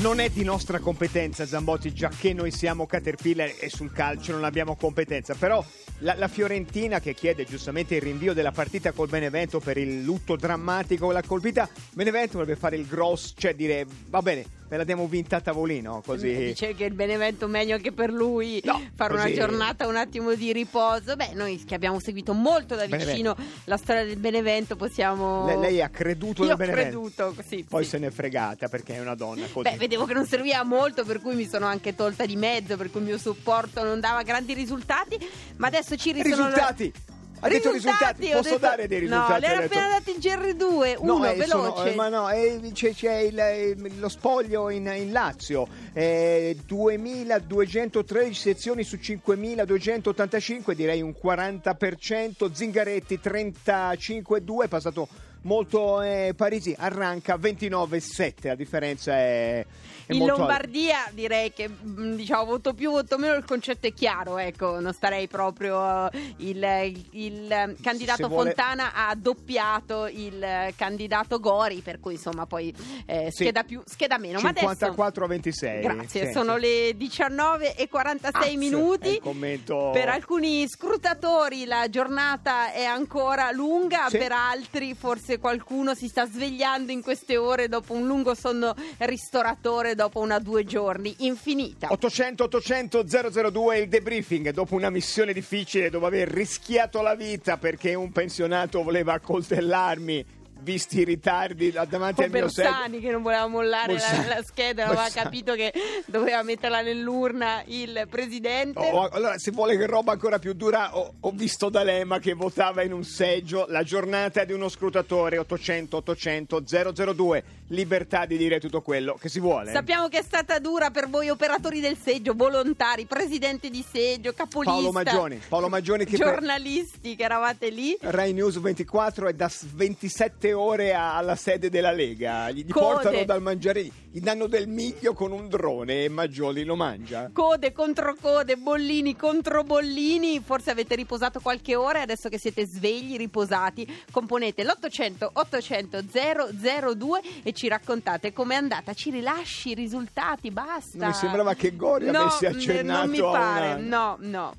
Non è di nostra competenza Zambotti, già che noi siamo Caterpillar e sul calcio non abbiamo competenza, però la, la, Fiorentina che chiede giustamente il rinvio della partita col Benevento per il lutto drammatico l'ha colpita, Benevento dovrebbe fare il gross, cioè dire va bene, me la diamo vinta a tavolino, così. Dice che il Benevento meglio che per lui no, fare così. una giornata un attimo di riposo. Beh, noi che abbiamo seguito molto da vicino Benevento. la storia del Benevento possiamo... Le, lei ha creduto Io nel Benevento? ho creduto, sì. Poi sì. se n'è fregata perché è una donna così. Beh, vedevo che non serviva molto, per cui mi sono anche tolta di mezzo, per cui il mio supporto non dava grandi risultati, ma adesso ci risono... Risultati! Ha detto risultati, posso detto... dare dei risultati? No, le era appena dati il GR2, uno, no, eh, veloce. Sono, eh, ma no, eh, c'è, c'è il, eh, lo spoglio in, in Lazio, eh, 2213 sezioni su 5285, direi un 40%, Zingaretti 35,2, è passato molto eh, Parisi arranca 29,7 la differenza è in Lombardia alta. direi che mm, diciamo voto più voto meno il concetto è chiaro ecco non starei proprio uh, il, il, il, candidato vuole... Fontana ha doppiato il candidato Gori per cui insomma poi eh, scheda sì. più scheda meno 54 a 26 grazie sì, sono sì. le 19 e 46 minuti commento... per alcuni scrutatori la giornata è ancora lunga per altri forse se qualcuno si sta svegliando in queste ore dopo un lungo sonno ristoratore dopo una due giorni infinita. 800 800 002 il debriefing dopo una missione difficile dopo aver rischiato la vita perché un pensionato voleva accoltellarmi visti i ritardi davanti al mio Bersani che non voleva mollare la, la, scheda, non aveva capito che doveva metterla nell'urna il presidente. Oh, allora, se vuole che roba ancora più dura, ho, ho, visto D'Alema che votava in un seggio la giornata di uno scrutatore 800 800 002. Libertà di dire tutto quello che si vuole. Sappiamo che è stata dura per voi operatori del seggio, volontari, presidente di seggio, capolista. Paolo Maggioni, Paolo Maggioni che giornalisti che eravate lì. Rai News 24 è da 27 ore alla sede della Lega, gli, gli portano dal mangiare, gli danno del miglio con un drone e Maggioli lo mangia. Code contro code, bollini contro bollini, forse avete riposato qualche ora e adesso che siete svegli, riposati, componete l'800 800 002 e ci raccontate com'è andata, ci rilasci i risultati, basta. Non mi sembrava che Gori no, avesse accennato non mi pare, una... no, no.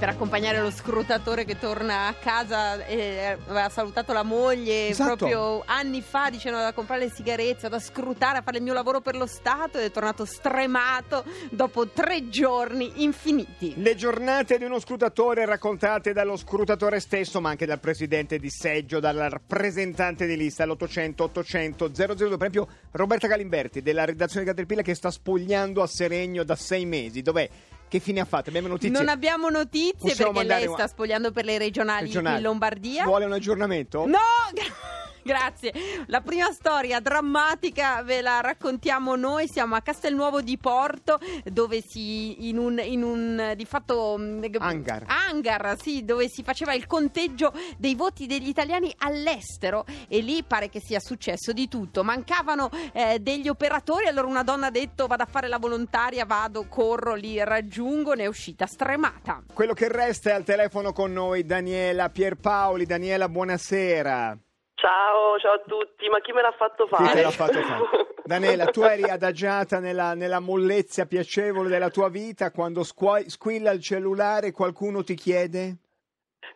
Per accompagnare lo scrutatore che torna a casa e aveva salutato la moglie Esatto. proprio anni fa dicendo da comprare le sigarette, da scrutare, a fare il mio lavoro per lo Stato ed è tornato stremato dopo tre giorni infiniti. Le giornate di uno scrutatore raccontate dallo scrutatore stesso, ma anche dal presidente di seggio, dal rappresentante di lista all'800 800 002. Per esempio, Roberta Galimberti della redazione di Caterpillar che sta spogliando a Seregno da sei mesi. Dov'è? Che fine ha fatto? Abbiamo notizie? Non abbiamo notizie Possiamo perché lei sta spogliando per le regionali, Regionali. in Lombardia. Vuole un aggiornamento? No! Grazie. La prima storia drammatica ve la raccontiamo noi. Siamo a Castelnuovo di Porto, dove si in un, in un di fatto mh, Hangar. hangar, sì, dove si faceva il conteggio dei voti degli italiani all'estero e lì pare che sia successo di tutto. Mancavano eh, degli operatori, allora una donna ha detto vado a fare la volontaria, vado, corro, li raggiungo, ne è uscita stremata. Quello che resta è al telefono con noi Daniela Pierpaoli. Daniela, buonasera. Ciao, ciao a tutti, ma chi me l'ha fatto Chi fare? te l'ha fatto fare? Daniela, tu eri adagiata nella, nella mollezza piacevole della tua vita quando squilla il cellulare e qualcuno ti chiede?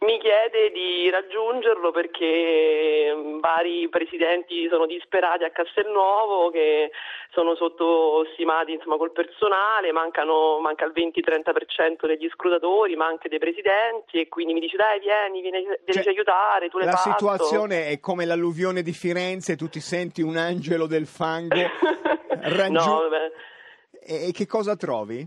Mi chiede di raggiungerlo perché mm, vari presidenti sono disperati a Castelnuovo che sono sottostimati insomma, col personale, mancano, manca il 20-30% degli scrutatori, ma anche dei presidenti e quindi mi dice dai vieni, vieni devi Cioè, aiutare, tu l'hai La situazione è come l'alluvione di Firenze, tu ti senti un angelo del fango. raggiu- no, e che cosa trovi?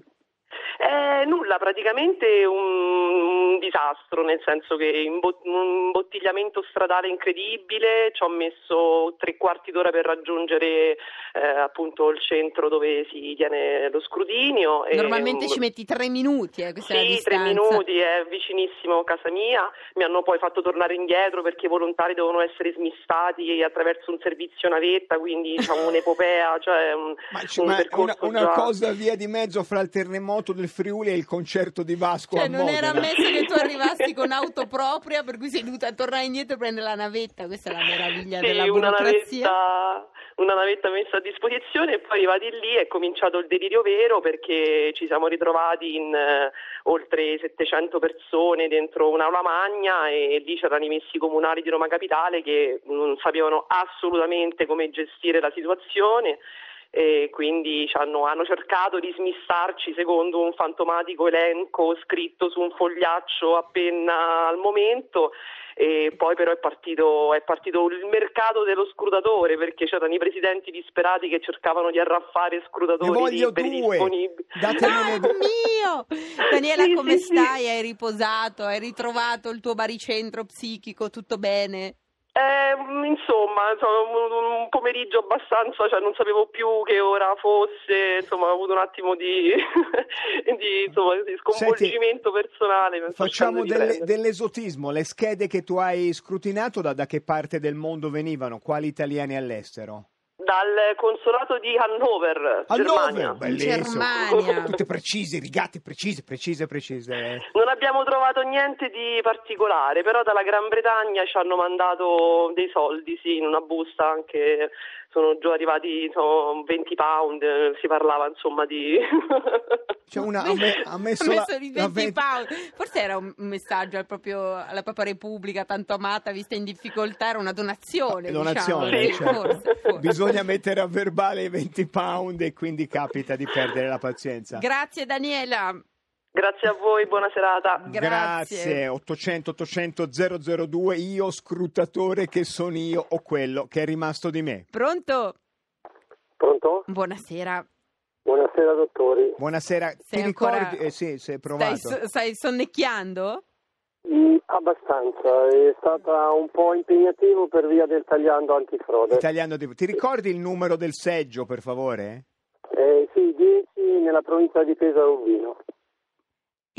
Eh, nulla, praticamente un, un disastro, nel senso che imbo- un imbottigliamento stradale incredibile, ci ho messo tre quarti d'ora per raggiungere eh, appunto il centro dove si tiene lo scrutinio. e- Normalmente ci metti tre minuti, eh, questa è la Sì, tre minuti, è vicinissimo a casa mia, mi hanno poi fatto tornare indietro perché i volontari devono essere smistati attraverso un servizio navetta, quindi diciamo un'epopea, cioè un, Ma, c- un ma una, percorso una già- cosa via di mezzo fra il terremoto del Friuli e il concerto di Vasco Cioè, a non era Modena. ammesso che tu arrivassi con auto propria, per cui sei dovuta tornare indietro e prendere la navetta. Questa è la meraviglia Sì, della una burocrazia. navetta, una navetta messa a disposizione e poi arrivati lì è cominciato il delirio vero perché ci siamo ritrovati in eh, oltre 700 persone dentro un'aula magna e lì c'erano i messi comunali di Roma Capitale che non sapevano assolutamente come gestire la situazione e quindi ci hanno, hanno cercato di smistarci secondo un fantomatico elenco scritto su un fogliaccio appena al momento e poi però è partito, è partito il mercato dello scrutatore perché c'erano i presidenti disperati che cercavano di arraffare Ne scrutatori voglio liberi due. disponibili. Datemene Ah, mio! Daniela, Sì, come sì, sì. stai? Hai riposato? Hai ritrovato il tuo baricentro psichico? Tutto bene? Eh, insomma, un, pomeriggio abbastanza, cioè non sapevo più che ora fosse, insomma ho avuto un attimo di, di, insomma, di sconvolgimento personale. mi sto Facciamo delle- dell'esotismo. Le schede che tu hai scrutinato da, da che parte del mondo venivano? Quali italiani all'estero? Dal consolato di Hannover, Germania. bellissimo. Germania. Tutte precise, rigate precise, precise, precise. Non abbiamo trovato niente di particolare, però dalla Gran Bretagna ci hanno mandato dei soldi, sì, in una busta anche, sono giù arrivati insomma, 20 pound, si parlava insomma di... C'è una, ha, me- ha messo, Ha la- messo la 20 venti- pound. Forse era un messaggio al proprio- alla propria Repubblica, tanto amata, vista in difficoltà, era una donazione. Donazione, diciamo. Sì, certo. forse, forse. Bisogna mettere a verbale i 20 pound e quindi capita di perdere la pazienza. Grazie Daniela. Grazie a voi, buona serata. Grazie. 800 800 002 io scrutatore che sono io o quello che è rimasto di me. Pronto? Pronto? Buonasera. Buonasera dottori. Buonasera, Sei ti ancora- ricordi? Eh sì, sei provato. Stai, stai sonnecchiando? Mm, abbastanza, è stata un po' impegnativo per via del tagliando antifrode. Italiano di- Ti ricordi il numero del seggio, per favore? Eh, sì, 10 nella provincia di Pesaro Urbino.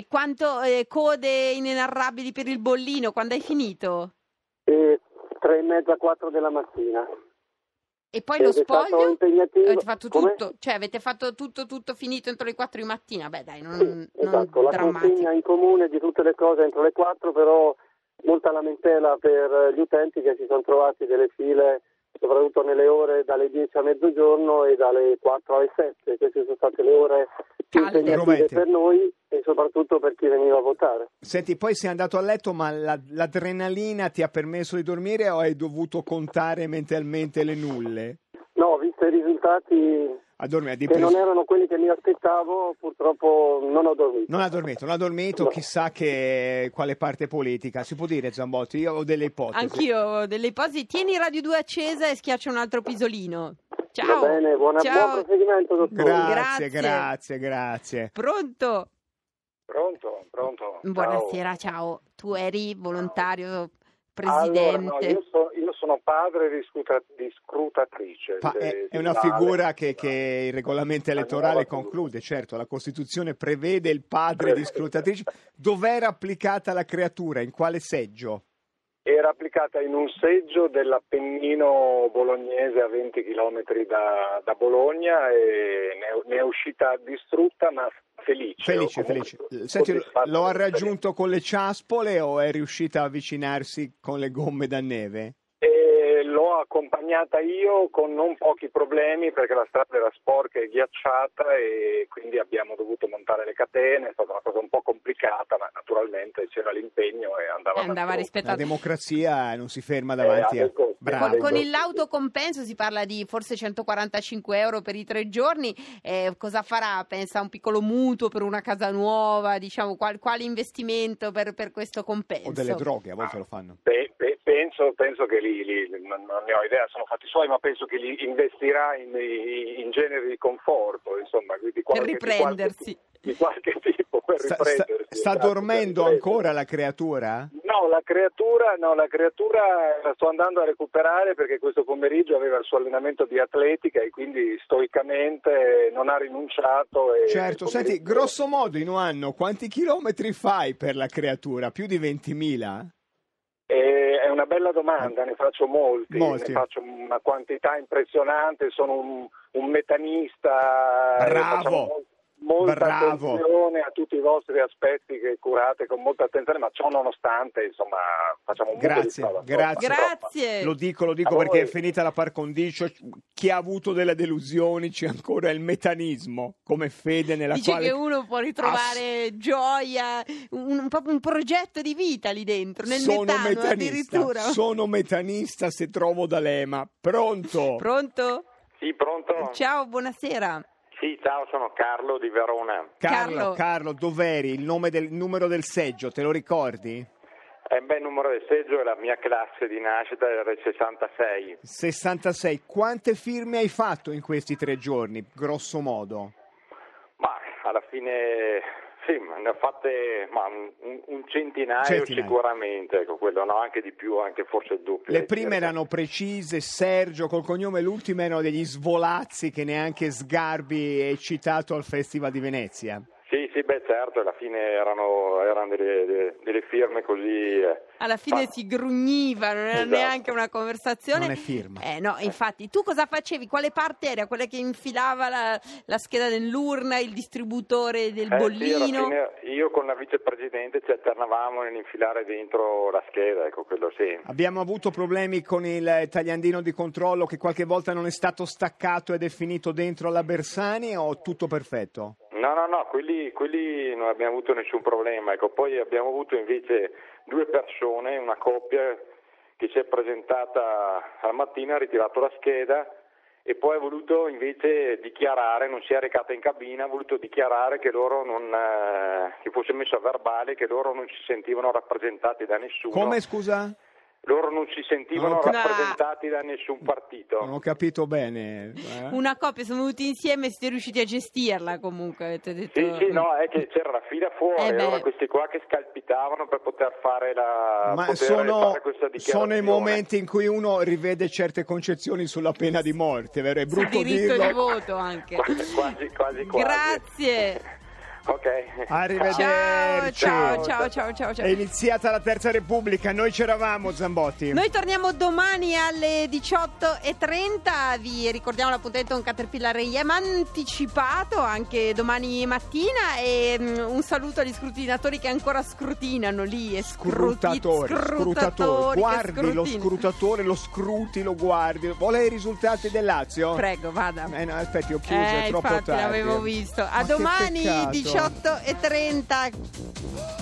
E quanto eh, code inenarrabili per il bollino? Quando hai finito? E tre e mezza, quattro della mattina. E poi Ed lo spoglio? Avete fatto Come? tutto? Cioè avete fatto tutto, tutto finito entro le 4 di mattina? Beh dai, non, Sì, non esatto, la drammatico. consegna in comune di tutte le cose entro le 4, però molta lamentela per gli utenti che si sono trovati delle file soprattutto nelle ore dalle 10 a mezzogiorno e dalle 4 alle 7. Queste sono state le ore più impegnative per noi soprattutto per chi veniva a votare. Senti, poi sei andato a letto, ma la- l'adrenalina ti ha permesso di dormire o hai dovuto contare mentalmente le nulle? No, visto i risultati A dormire, di che non pres- erano quelli che mi aspettavo, purtroppo non ho dormito. Non ha dormito, non ha dormito, No. chissà che quale parte politica. Si può dire Zambotti? Io ho delle ipotesi. Anch'io ho delle ipotesi. Tieni Radio 2 accesa e schiaccia un altro pisolino. Ciao. Va bene, buona, Ciao. buon proseguimento, dottore. Grazie, Grazie. grazie, grazie. Pronto? Pronto, pronto. Buonasera, ciao. Tu eri volontario, Allora, presidente. no, io, so- io sono padre di, scruta- di scrutatrice. Di- è, di è una Vale. figura che, che il regolamento La elettorale conclude, certo, la Costituzione prevede il padre di scrutatrice. Dov'era applicata la creatura? In quale seggio? Era applicata in un seggio dell'Appennino bolognese a 20 km da, da Bologna e ne è, ne è uscita distrutta ma felice. Felice, felice. Senti, lo ha raggiunto con le ciaspole o è riuscita a avvicinarsi con le gomme da neve? L'ho accompagnata io con non pochi problemi perché la strada era sporca e ghiacciata e quindi abbiamo dovuto montare le catene, è stata una cosa un po' complicata, ma naturalmente c'era l'impegno e andava, E andava La rispettato. democrazia non si ferma davanti Eh, a... Bravo. Con, con il l'autocompenso si parla di forse 145 euro per i tre giorni. Eh, cosa farà? Pensa a un piccolo mutuo per una casa nuova? Diciamo, qual- quale investimento per, per questo compenso? O delle droghe, a volte lo fanno. Pe- penso, penso che li, li- non, ne ho idea, sono fatti suoi, ma penso che li investirà in, in generi di conforto, insomma, di Per qualche, riprendersi. Di qualche, di qualche tipo per Sta, sta- riprendersi. sta esatto, per dormendo ancora la creatura? No, la creatura, no, la creatura la sto andando a recuperare perché questo pomeriggio aveva il suo allenamento di atletica e quindi stoicamente non ha rinunciato. E Certo, il senti, pomeriggio- grosso modo in un anno quanti chilometri fai per la creatura? Più di 20.000? Eh, è una bella domanda, ne faccio molti, Molti. ne faccio una quantità impressionante, sono un, un metanista, Bravo. Molta Bravo. attenzione a tutti i vostri aspetti che curate con molta attenzione, ma ciò nonostante, insomma, facciamo un mucchio di Grazie, prova. grazie. Grazie. Lo dico, lo dico A perché voi. è finita la par condicio. Chi ha avuto delle delusioni c'è ancora il metanismo come fede nella Dice quale che uno può ritrovare gioia, un, un- proprio un progetto di vita lì dentro, nel sono metano metanista. addirittura. Sono metanista se trovo D'Alema. Pronto? Pronto? Sì, pronto? Ciao, buonasera. Sì, ciao, sono Carlo di Verona. Carlo, Carlo. Carlo, dov'eri? Il nome del il numero del seggio, te lo ricordi? Eh, beh, il numero del seggio è la mia classe di nascita, era il 66. 66. Quante firme hai fatto in questi tre giorni, grosso modo? Ma alla fine, sì, ne ho fatte ma, un, un centinaio, Centinaio. sicuramente, ecco, quello no, anche di più, anche forse il doppio. Le prime erano precise, Sergio col cognome, le ultime erano degli svolazzi che neanche Sgarbi è citato al Festival di Venezia. Sì, sì, beh, certo, alla fine erano, erano delle, delle- firme così... eh, Alla fine fa- si grugniva, non era Esatto. neanche una conversazione. Non è firma. Eh, no, infatti, tu cosa facevi? Quale parte era? Quella che infilava la, la scheda nell'urna, il distributore del eh, sì, alla bollino? fine io con la vicepresidente ci alternavamo nell'infilare dentro la scheda, ecco, quello sì. Abbiamo avuto problemi con il tagliandino di controllo che qualche volta non è stato staccato ed è finito dentro la Bersani o tutto perfetto? No, no, no, quelli, quelli non abbiamo avuto nessun problema. Ecco, poi abbiamo avuto invece due persone, una coppia che si è presentata al mattino, ha ritirato la scheda e poi ha voluto invece dichiarare, non si è recata in cabina, ha voluto dichiarare che loro non, eh, che fosse messo a verbale, che loro non si sentivano rappresentati da nessuno. Come scusa? Loro non si sentivano cap- rappresentati da nessun partito. Non ho capito bene. eh? Una coppia, sono venuti insieme e siete riusciti a gestirla comunque, avete detto... Sì, sì, no, è che c'era la fila fuori, Eh allora questi qua che scalpitavano per poter fare la Ma poter sono, fare questa sono i momenti in cui uno rivede certe concezioni sulla pena di morte, vero? È Sul brutto diritto dirlo. di voto anche. Quasi, quasi, quasi. Grazie. Ok. Arrivederci. Ciao, ciao, ciao, ciao, ciao. È iniziata la Terza Repubblica, noi c'eravamo Zambotti. Noi torniamo domani alle 18.30, vi ricordiamo l'appuntamento con Caterpillar EM anticipato anche domani mattina e mm, un saluto agli scrutinatori che ancora scrutinano lì e scruti- Scrutatori, scrutatori, guardi lo scrutatore, lo scruti, lo guardi. Vuole i risultati del Lazio? Prego, vada. Eh no, aspetti, ho chiuso, Eh, è troppo infatti tardi. l'avevo visto. A Ma che domani peccato. 18.30.